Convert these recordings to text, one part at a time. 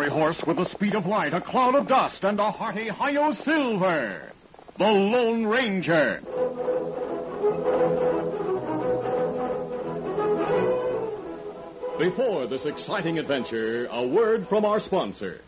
Fiery horse with the speed of light, a cloud of dust, and a hearty Hi-Yo Silver. The Lone Ranger. Before this exciting adventure, a word from our sponsor.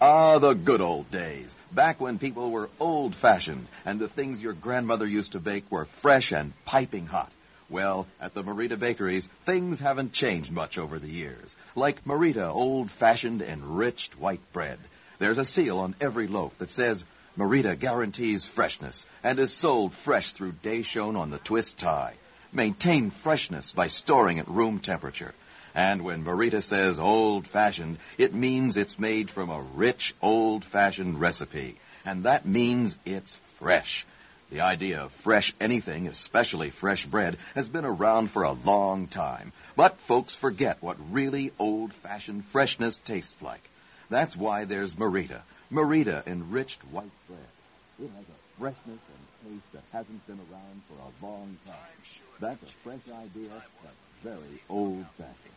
Ah, the good old days. Back when people were old fashioned and the things your grandmother used to bake were fresh and piping hot. Well, at the Merita Bakeries, things haven't changed much over the years. Like Merita old fashioned enriched white bread. There's a seal on every loaf that says Merita guarantees freshness and is sold fresh through day shown on the twist tie. Maintain freshness by storing at room temperature. And when Merita says old fashioned, it means it's made from a rich old fashioned recipe. And that means it's fresh. The idea of fresh anything, especially fresh bread, has been around for a long time. But folks forget what really old fashioned freshness tastes like. That's why there's Merita. Merita enriched white bread. It has a freshness and taste that hasn't been around for a long time. That's a fresh idea that's very old fashioned.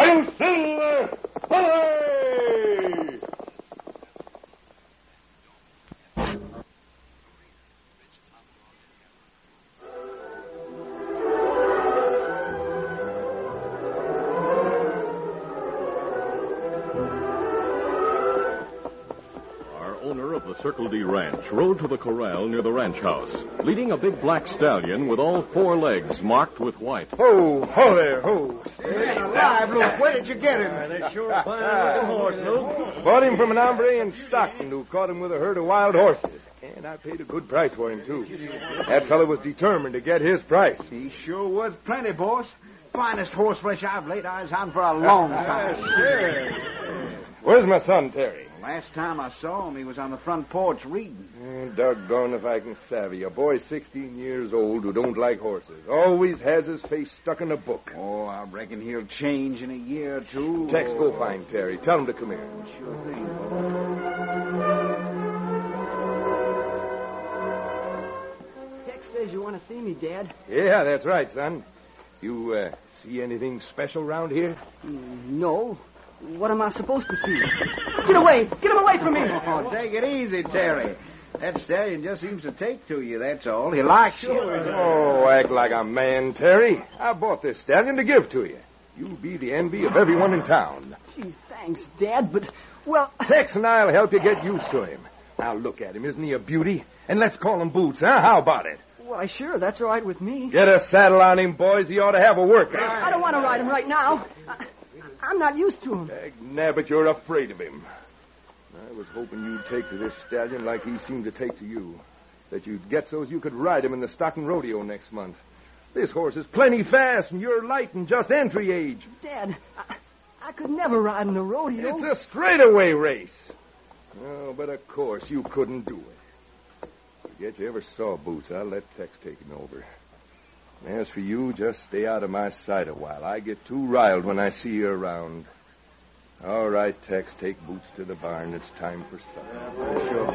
I'm Silver. Hooray! Ranch rode to the corral near the ranch house, leading a big black stallion with all four legs marked with white. Ho, ho there, ho. alive, Luke. Where did you get him? They sure fine horse, Luke. Bought him from an hombre in Stockton who caught him with a herd of wild horses. And I paid a good price for him, too. That fellow was determined to get his price. He sure was plenty, boss. Finest horseflesh I've laid eyes on for a long time. sure. Where's my son, Terry? Last time I saw him, he was on the front porch reading. Eh, doggone if I can savvy. A boy 16 years old who don't like horses. Always has his face stuck in a book. Oh, I reckon he'll change in a year or two. Tex, Oh, go find Terry. Tell him to come here. Sure thing. Tex says you want to see me, Dad. Yeah, that's right, son. You, uh, see anything special around here? No. What am I supposed to see? Get away! Get him away from me! Oh, take it easy, Terry. That stallion just seems to take to you, that's all. He likes you. Oh, act like a man, Terry. I bought this stallion to give to you. You'll be the envy of everyone in town. Gee, thanks, Dad, but, well, Tex and I'll help you get used to him. Now look at him. Isn't he a beauty? And let's call him Boots, huh? How about it? why, sure, that's all right with me. Get a saddle on him, boys. He ought to have a workout. I don't want to ride him right now. I, I'm not used to him. Dag nabbit, you're afraid of him. I was hoping you'd take to this stallion like he seemed to take to you. That you'd get so's you could ride him in the Stockton Rodeo next month. This horse is plenty fast, and you're light and just entry age. Dad, I, I could never ride in the rodeo. It's a straightaway race. Oh, but of course you couldn't do it. Forget you ever saw Boots. I'll let Tex take him over. As for you, just stay out of my sight a while. I get too riled when I see you around. All right, Tex, take Boots to the barn. It's time for supper. Sure, boy.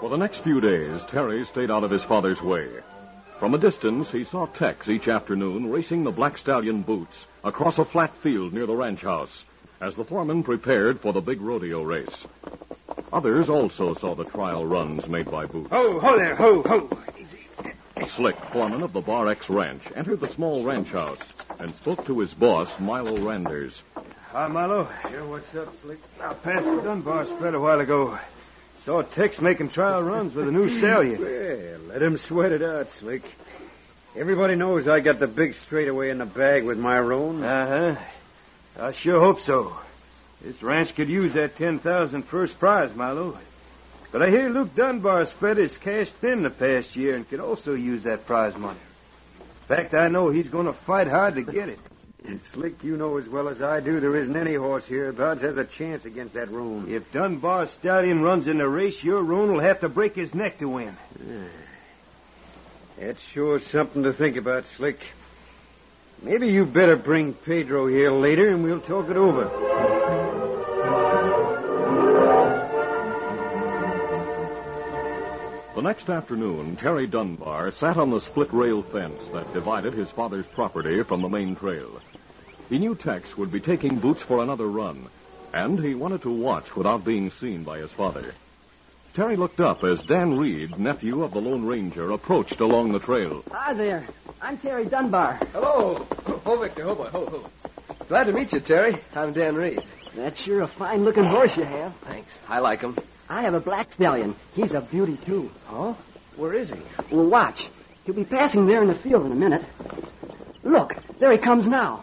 For the next few days, Terry stayed out of his father's way. From a distance, he saw Tex each afternoon racing the Black Stallion Boots across a flat field near the ranch house as the foreman prepared for the big rodeo race. Others also saw the trial runs made by Boots. Ho, ho there, ho, ho. Slick, foreman of the Bar X Ranch, entered the small ranch house and spoke to his boss, Milo Randers. Hi, Milo. Yeah, what's up, Slick? I passed the Dunbar spread a while ago. Saw Tex making trial runs with a new stallion. Well, let him sweat it out, Slick. Everybody knows I got the big straightaway in the bag with my roan. Uh-huh. I sure hope so. This ranch could use that 10,000 first prize, Milo. But I hear Luke Dunbar spent his cash thin the past year and could also use that prize money. In fact, I know he's going to fight hard to get it. Slick, you know as well as I do there isn't any horse hereabouts has a chance against that roan. If Dunbar's stallion runs in the race, your roan will have to break his neck to win. That's sure something to think about, Slick. Maybe you better bring Pedro here later and we'll talk it over. The next afternoon, Terry Dunbar sat on the split rail fence that divided his father's property from the main trail. He knew Tex would be taking Boots for another run, and he wanted to watch without being seen by his father. Terry looked up as Dan Reed, nephew of the Lone Ranger, approached along the trail. Hi there. I'm Terry Dunbar. Hello. Oh, Victor. Oh, boy. Ho, ho. Glad to meet you, Terry. I'm Dan Reed. That's sure a fine looking horse you have. Thanks. I like him. I have a black stallion. He's a beauty, too. Oh? Where is he? Well, watch. He'll be passing there in the field in a minute. Look, there he comes now.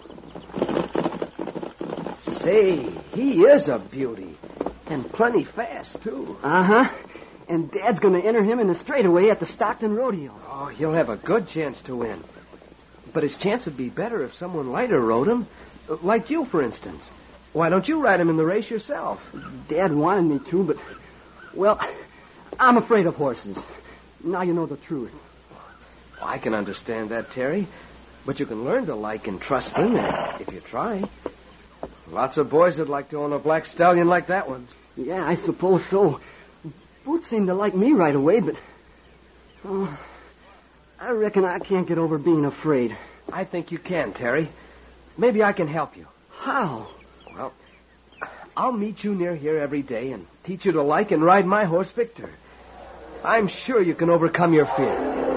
Say, he is a beauty. And plenty fast, too. Uh huh. And Dad's going to enter him in the straightaway at the Stockton Rodeo. Oh, he'll have a good chance to win. But his chance would be better if someone lighter rode him. Like you, for instance. Why don't you ride him in the race yourself? Dad wanted me to, but, well, I'm afraid of horses. Now you know the truth. I can understand that, Terry. But you can learn to like and trust them if you try. Lots of boys would like to own a black stallion like that one. Yeah, I suppose so. Boots seemed to like me right away, but. Oh, I reckon I can't get over being afraid. I think you can, Terry. Maybe I can help you. How? Well, I'll meet you near here every day and teach you to like and ride my horse, Victor. I'm sure you can overcome your fear.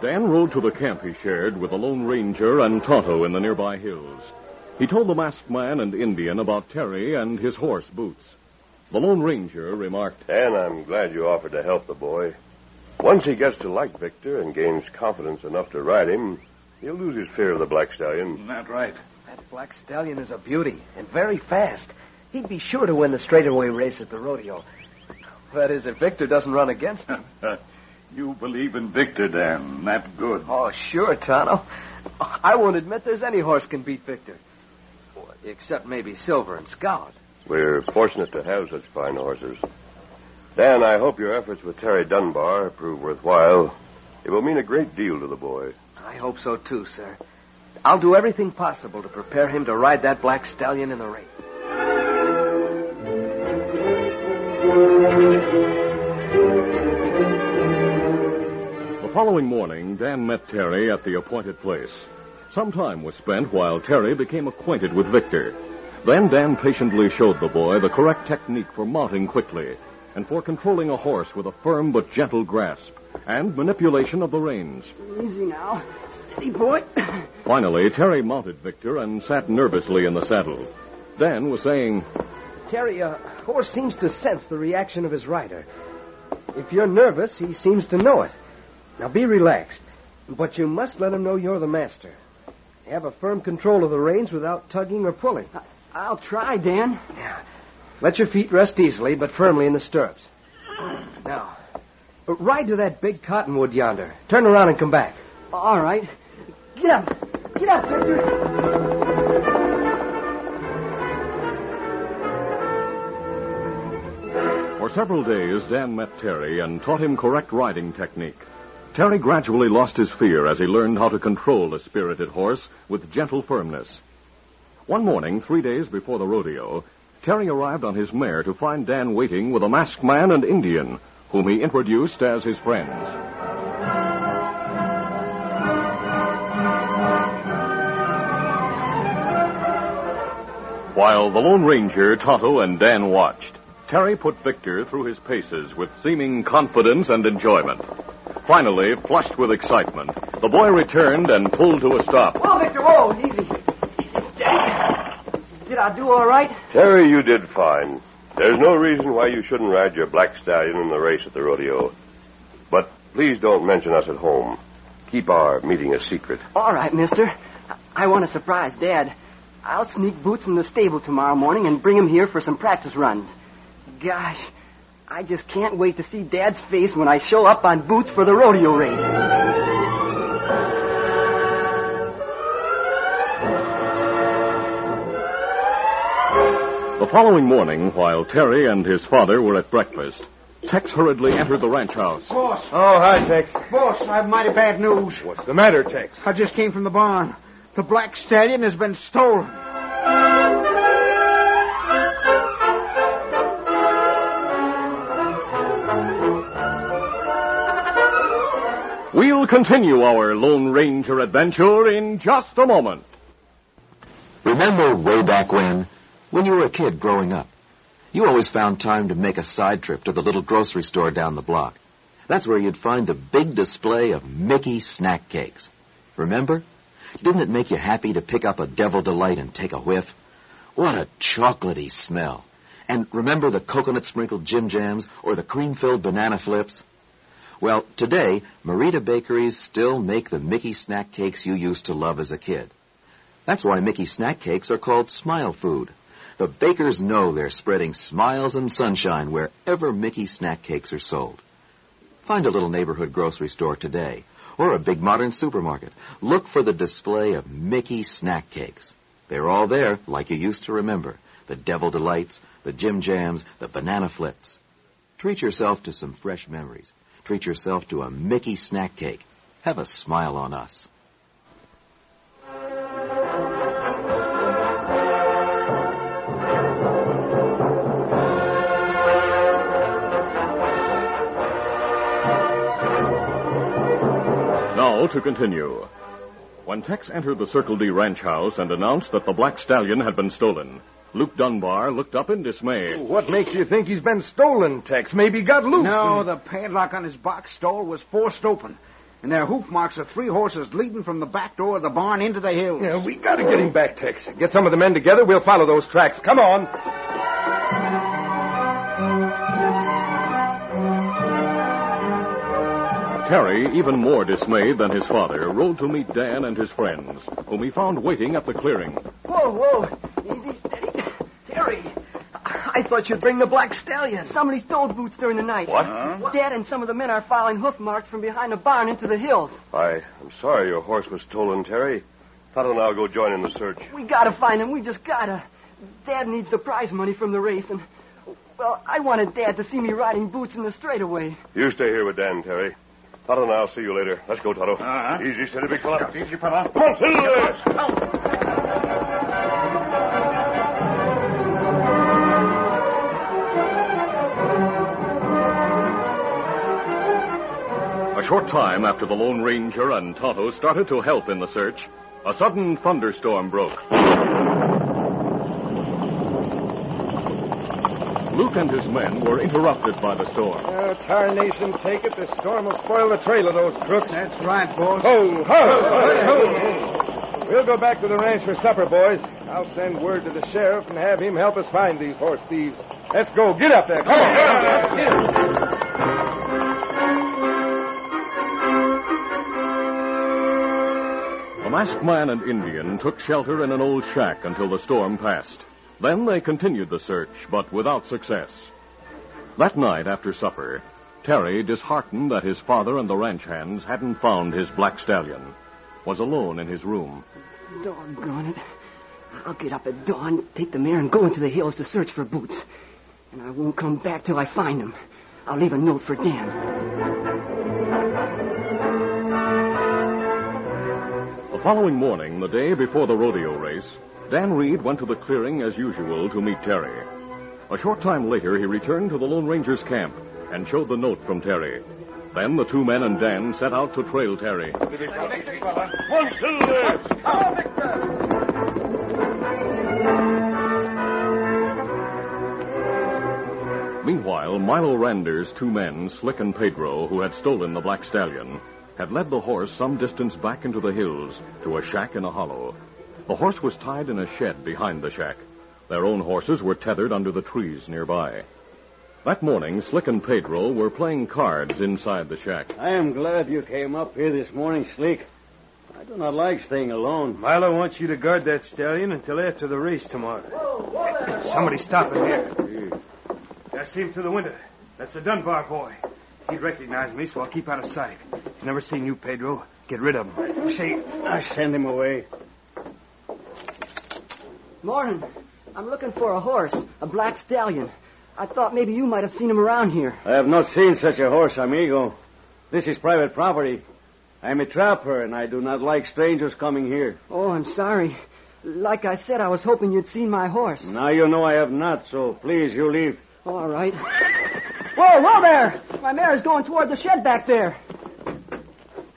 Dan rode to the camp he shared with the Lone Ranger and Tonto in the nearby hills. He told the masked man and Indian about Terry and his horse, Boots. The Lone Ranger remarked, Dan, I'm glad you offered to help the boy. Once he gets to like Victor and gains confidence enough to ride him, he'll lose his fear of the black stallion. That's right. That black stallion is a beauty and very fast. He'd be sure to win the straightaway race at the rodeo. That is, if Victor doesn't run against him. You believe in Victor, Dan. That's good. Oh, sure, Tonto. I won't admit there's any horse can beat Victor. Except maybe Silver and Scout. We're fortunate to have such fine horses. Dan, I hope your efforts with Terry Dunbar prove worthwhile. It will mean a great deal to the boy. I hope so, too, sir. I'll do everything possible to prepare him to ride that black stallion in the race. Following morning, Dan met Terry at the appointed place. Some time was spent while Terry became acquainted with Victor. Then Dan patiently showed the boy the correct technique for mounting quickly and for controlling a horse with a firm but gentle grasp and manipulation of the reins. Easy now. Steady, boy. Finally, Terry mounted Victor and sat nervously in the saddle. Dan was saying, Terry, a horse seems to sense the reaction of his rider. If you're nervous, he seems to know it. Now be relaxed, but you must let him know you're the master. Have a firm control of the reins without tugging or pulling. I'll try, Dan. Yeah. Let your feet rest easily, but firmly in the stirrups. Now, ride to that big cottonwood yonder. Turn around and come back. All right. Get up. Get up, Victor. For several days, Dan met Terry and taught him correct riding technique. Terry gradually lost his fear as he learned how to control a spirited horse with gentle firmness. One morning, three days before the rodeo, Terry arrived on his mare to find Dan waiting with a masked man and Indian, whom he introduced as his friends. While the Lone Ranger, Tonto, and Dan watched, Terry put Victor through his paces with seeming confidence and enjoyment. Finally, flushed with excitement, the boy returned and pulled to a stop. Whoa, Victor, whoa, easy. Easy, steady. Did I do all right? Terry, you did fine. There's no reason why you shouldn't ride your black stallion in the race at the rodeo. But please don't mention us at home. Keep our meeting a secret. All right, mister. I want to surprise Dad. I'll sneak Boots from the stable tomorrow morning and bring him here for some practice runs. Gosh, I just can't wait to see Dad's face when I show up on Boots for the rodeo race. The following morning, while Terry and his father were at breakfast, Tex hurriedly entered the ranch house. Boss, Oh, hi, Tex. boss, I have mighty bad news. What's the matter, Tex? I just came from the barn. The black stallion has been stolen. Continue our Lone Ranger adventure in just a moment. Remember way back when? When you were a kid growing up. You always found time to make a side trip to the little grocery store down the block. That's where you'd find the big display of Mickey snack cakes. Remember? Didn't it make you happy to pick up a Devil Delight and take a whiff? What a chocolatey smell. And remember the coconut sprinkled Jim Jams or the cream filled banana flips? Well, today, Merita Bakeries still make the Mickey snack cakes you used to love as a kid. That's why Mickey snack cakes are called smile food. The bakers know they're spreading smiles and sunshine wherever Mickey snack cakes are sold. Find a little neighborhood grocery store today or a big modern supermarket. Look for the display of Mickey snack cakes. They're all there like you used to remember. The Devil Delights, the Jim Jams, the Banana Flips. Treat yourself to some fresh memories. Treat yourself to a Mickey snack cake. Have a smile on us. Now to continue. When Tex entered the Circle D ranch house and announced that the black stallion had been stolen, Luke Dunbar looked up in dismay. What makes you think he's been stolen, Tex? Maybe he got loose. No, and- the padlock on his box stall was forced open. And there are hoof marks of three horses leading from the back door of the barn into the hills. Yeah, we gotta get him back, Tex. Get some of the men together. We'll follow those tracks. Come on. Terry, even more dismayed than his father, rode to meet Dan and his friends, whom he found waiting at the clearing. Whoa, whoa. Easy, steady. Terry, I thought you'd bring the black stallion. Somebody stole Boots during the night. What? Dad and some of the men are following hoof marks from behind the barn into the hills. I, I'm sorry your horse was stolen, Terry. Tonto and I'll go join in the search. We gotta find him. We just gotta. Dad needs the prize money from the race, and well, I wanted Dad to see me riding Boots in the straightaway. You stay here with Dan, Terry. Tonto and I'll see you later. Let's go, Tonto. Uh-huh. Easy, steady, big fella. Easy, fella. Come on, short time after the Lone Ranger and Tonto started to help in the search, a sudden thunderstorm broke. Luke and his men were interrupted by the storm. Uh, tarnation take it. The storm will spoil the trail of those crooks. That's right, boys. Ho, ho, ho, ho. We'll go back to the ranch for supper, boys. I'll send word to the sheriff and have him help us find these horse thieves. Let's go. Get up there. Come on. Get up there. Masked man and Indian took shelter in an old shack until the storm passed. Then they continued the search, but without success. That night after supper, Terry, disheartened that his father and the ranch hands hadn't found his black stallion, was alone in his room. Doggone it. I'll get up at dawn, take the mare, and go into the hills to search for Boots. And I won't come back till I find him. I'll leave a note for Dan. The following morning, the day before the rodeo race, Dan Reed went to the clearing as usual to meet Terry. A short time later, he returned to the Lone Ranger's camp and showed the note from Terry. Then the two men and Dan set out to trail Terry. One silver! Meanwhile, Milo Rander's two men, Slick and Pedro, who had stolen the Black Stallion, had led the horse some distance back into the hills to a shack in a hollow. The horse was tied in a shed behind the shack. Their own horses were tethered under the trees nearby. That morning, Slick and Pedro were playing cards inside the shack. I am glad you came up here this morning, Slick. I do not like staying alone. Milo wants you to guard that stallion until after the race tomorrow. Somebody stop him here. I see him through the window. That's the Dunbar boy. He'd recognize me, so I'll keep out of sight. He's never seen you, Pedro. Get rid of him. See, I send him away. Morning. I'm looking for a horse, a black stallion. I thought maybe you might have seen him around here. I have not seen such a horse, amigo. This is private property. I am a trapper, and I do not like strangers coming here. Oh, I'm sorry. Like I said, I was hoping you'd seen my horse. Now you know I have not, so please, you leave. All right. Whoa, whoa there! My mare is going toward the shed back there.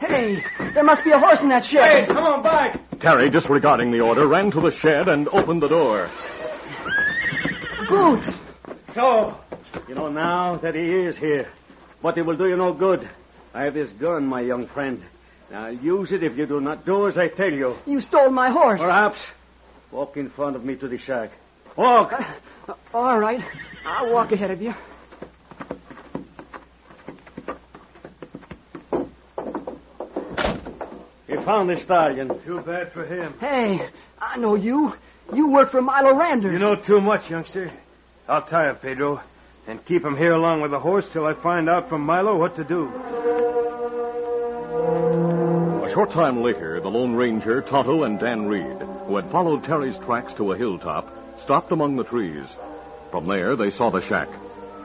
Hey, there must be a horse in that shed. Hey, come on back. Terry, disregarding the order, ran to the shed and opened the door. Boots! So, you know now that he is here. But it will do you no good. I have this gun, my young friend. Now, use it if you do not do as I tell you. You stole my horse. Perhaps. Walk in front of me to the shack. Walk. Uh, all right. I'll walk ahead of you. Found the stallion. Too bad for him. Hey, I know you. You work for Milo Randers. You know too much, youngster. I'll tie him, Pedro, and keep him here along with the horse till I find out from Milo what to do. A short time later, the Lone Ranger, Tonto, and Dan Reed, who had followed Terry's tracks to a hilltop, stopped among the trees. From there, they saw the shack.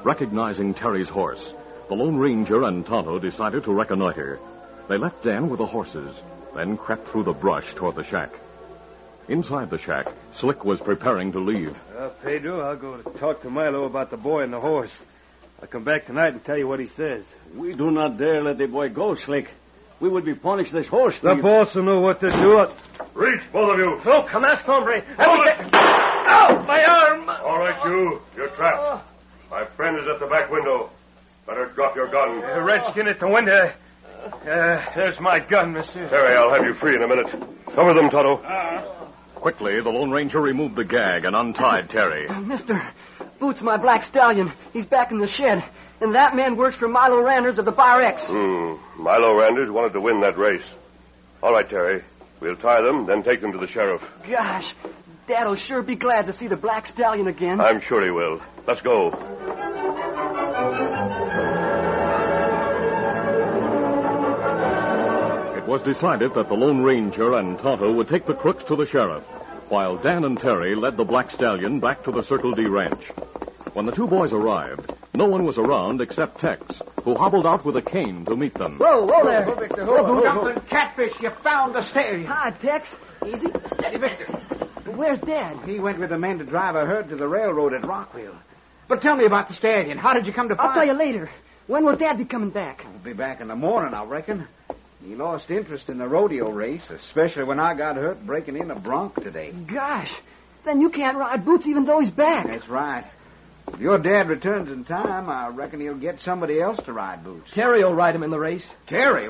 Recognizing Terry's horse, the Lone Ranger and Tonto decided to reconnoiter. They left Dan with the horses, then crept through the brush toward the shack. Inside the shack, Slick was preparing to leave. Uh, Pedro, I'll go to talk to Milo about the boy and the horse. I'll come back tonight and tell you what he says. We do not dare let the boy go, Slick. We would be punished this horse. The thief. boss will know what to do. Reach, both of you. Oh, come on, hombre. Hold it. Ow, my arm. All right, you. You're trapped. My friend is at the back window. Better drop your gun. The redskin at the window. Uh, there's my gun, mister. Terry, I'll have you free in a minute. Cover them, Tonto. Quickly, the Lone Ranger removed the gag and untied Terry. Mister, Boots, my black stallion. He's back in the shed. And that man works for Milo Randers of the Bar X. Hmm. Milo Randers wanted to win that race. All right, Terry. We'll tie them, then take them to the sheriff. Gosh, Dad'll sure be glad to see the black stallion again. I'm sure he will. Let's go. It was decided that the Lone Ranger and Tonto would take the crooks to the sheriff, while Dan and Terry led the Black Stallion back to the Circle D Ranch. When the two boys arrived, no one was around except Tex, who hobbled out with a cane to meet them. Whoa, whoa there. Victor! Jumping catfish, you found the stallion. Hi, Tex. Easy. Steady, Victor. Where's Dan? He went with the men to drive a herd to the railroad at Rockville. But tell me about the stallion. How did you come to find I'll find tell you later. When will Dad be coming back? He'll be back in the morning, I reckon. He lost interest in the rodeo race, especially when I got hurt breaking in a bronc today. Gosh, then you can't ride Boots even though he's back. That's right. If your dad returns in time, I reckon he'll get somebody else to ride Boots. Terry will ride him in the race. Terry?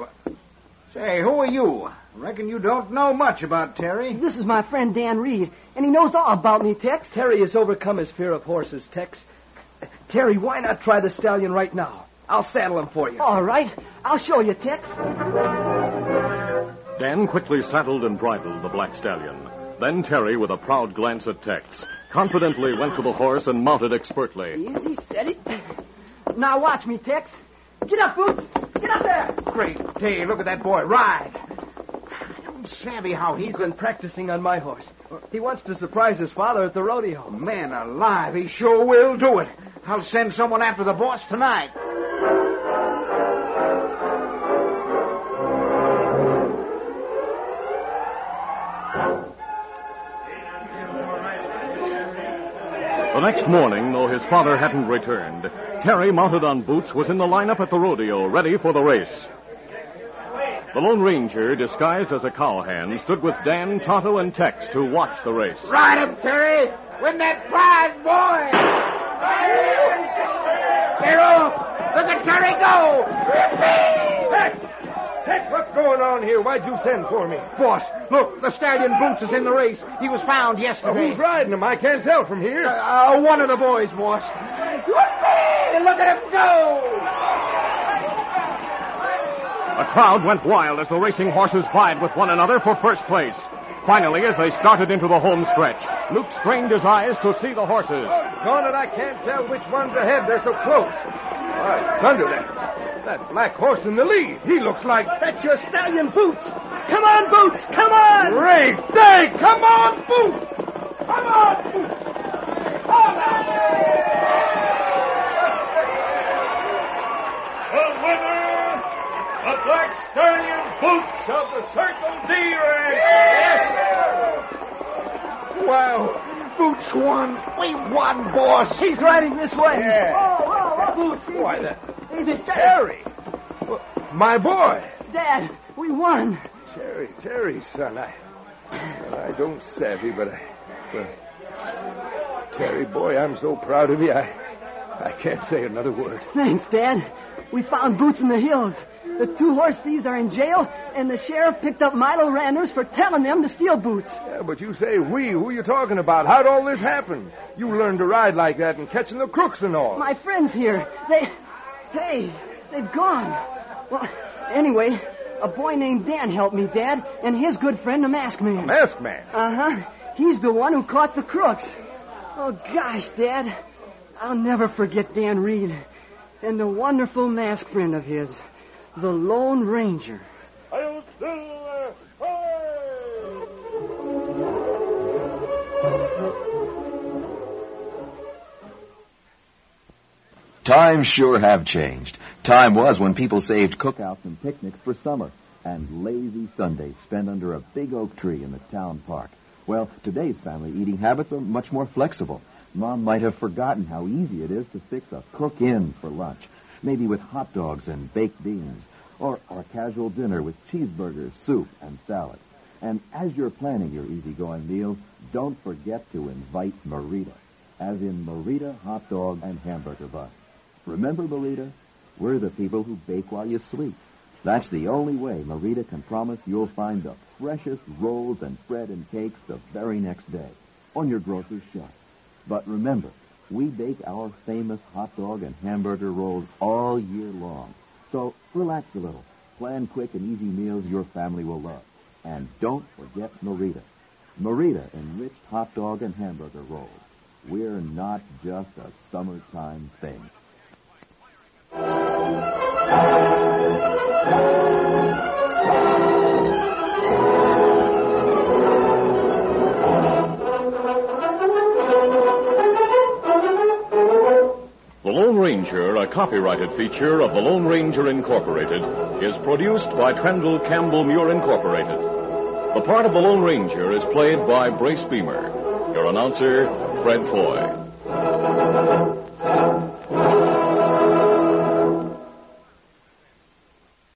Say, who are you? Reckon you don't know much about Terry. This is my friend Dan Reed, and he knows all about me, Tex. Terry has overcome his fear of horses, Tex. Terry, why not try the stallion right now? I'll saddle him for you. All right, I'll show you, Tex. Dan quickly saddled and bridled the Black Stallion. Then Terry, with a proud glance at Tex, confidently went to the horse and mounted expertly. Easy, steady. Now watch me, Tex. Get up, Boots. Get up there. Great day, look at that boy ride. I don't savvy how he's He's been practicing on my horse. He wants to surprise his father at the rodeo. Oh, man alive, he sure will do it. I'll send someone after the boss tonight. Next morning, though his father hadn't returned, Terry, mounted on Boots, was in the lineup at the rodeo, ready for the race. The Lone Ranger, disguised as a cowhand, stood with Dan, Tonto, and Tex to watch the race. Ride him, Terry! Win that prize, boy! They're off! Look at Terry go! Tex! Tex, what's going on here? Why'd you send for me? Boss, look, the stallion Boots is in the race. He was found Uh, yesterday. who's riding him? I can't tell from here. Uh, one of the boys, boss. Hey, look at him go! A crowd went wild as the racing horses vied with one another for first place. Finally, as they started into the home stretch, Luke strained his eyes to see the horses. Darn it, I can't tell which one's ahead. They're so close. Why, thunder, that, that black horse in the lead. He looks like... That's your stallion, Boots. Come on, Boots. Come on. Great day! Come on, Boots! Come on, Boots! Come on. The winner, the Black Stallion Boots of the Circle D ranch. Wow, Boots won. We won, boss. He's riding this way. Yeah. Oh, oh, oh, Boots. Easy. Why, that... Easy, Terry! Well, My boy! Dad, we won. Terry, Terry, son, I... Well, I don't savvy, but I... Well, Terry, boy, I'm so proud of you, I... I can't say another word. Thanks, Dad. We found Boots in the hills. The two horse thieves are in jail, and the sheriff picked up Milo Randers for telling them to steal Boots. Yeah, but you say we. Who are you talking about? How'd all this happen? You learned to ride like that and catching the crooks and all. My friends here, they... Hey, they've gone. Well, anyway, a boy named Dan helped me, Dad, and his good friend, the masked man. Masked man? Uh-huh. He's the one who caught the crooks. Oh, gosh, Dad. I'll never forget Dan Reed and the wonderful masked friend of his, the Lone Ranger. I'll still, Times sure have changed. Time was when people saved cookouts and picnics for summer and lazy Sundays spent under a big oak tree in the town park. Well, today's family eating habits are much more flexible. Mom might have forgotten how easy it is to fix a cook-in for lunch, maybe with hot dogs and baked beans, or a casual dinner with cheeseburgers, soup, and salad. And as you're planning your easygoing meal, don't forget to invite Merita, as in Merita hot dog and hamburger bun. Remember, Merita? We're the people who bake while you sleep. That's the only way Merita can promise you'll find the freshest rolls and bread and cakes the very next day on your grocer's shelf. But remember, we bake our famous hot dog and hamburger rolls all year long. So relax a little. Plan quick and easy meals your family will love. And don't forget Merita. Merita enriched hot dog and hamburger rolls. We're not just a summertime thing. Ranger, a copyrighted feature of the Lone Ranger Incorporated, is produced by Trendle Campbell Meurer Incorporated. The part of the Lone Ranger is played by Brace Beemer. Your announcer, Fred Foy.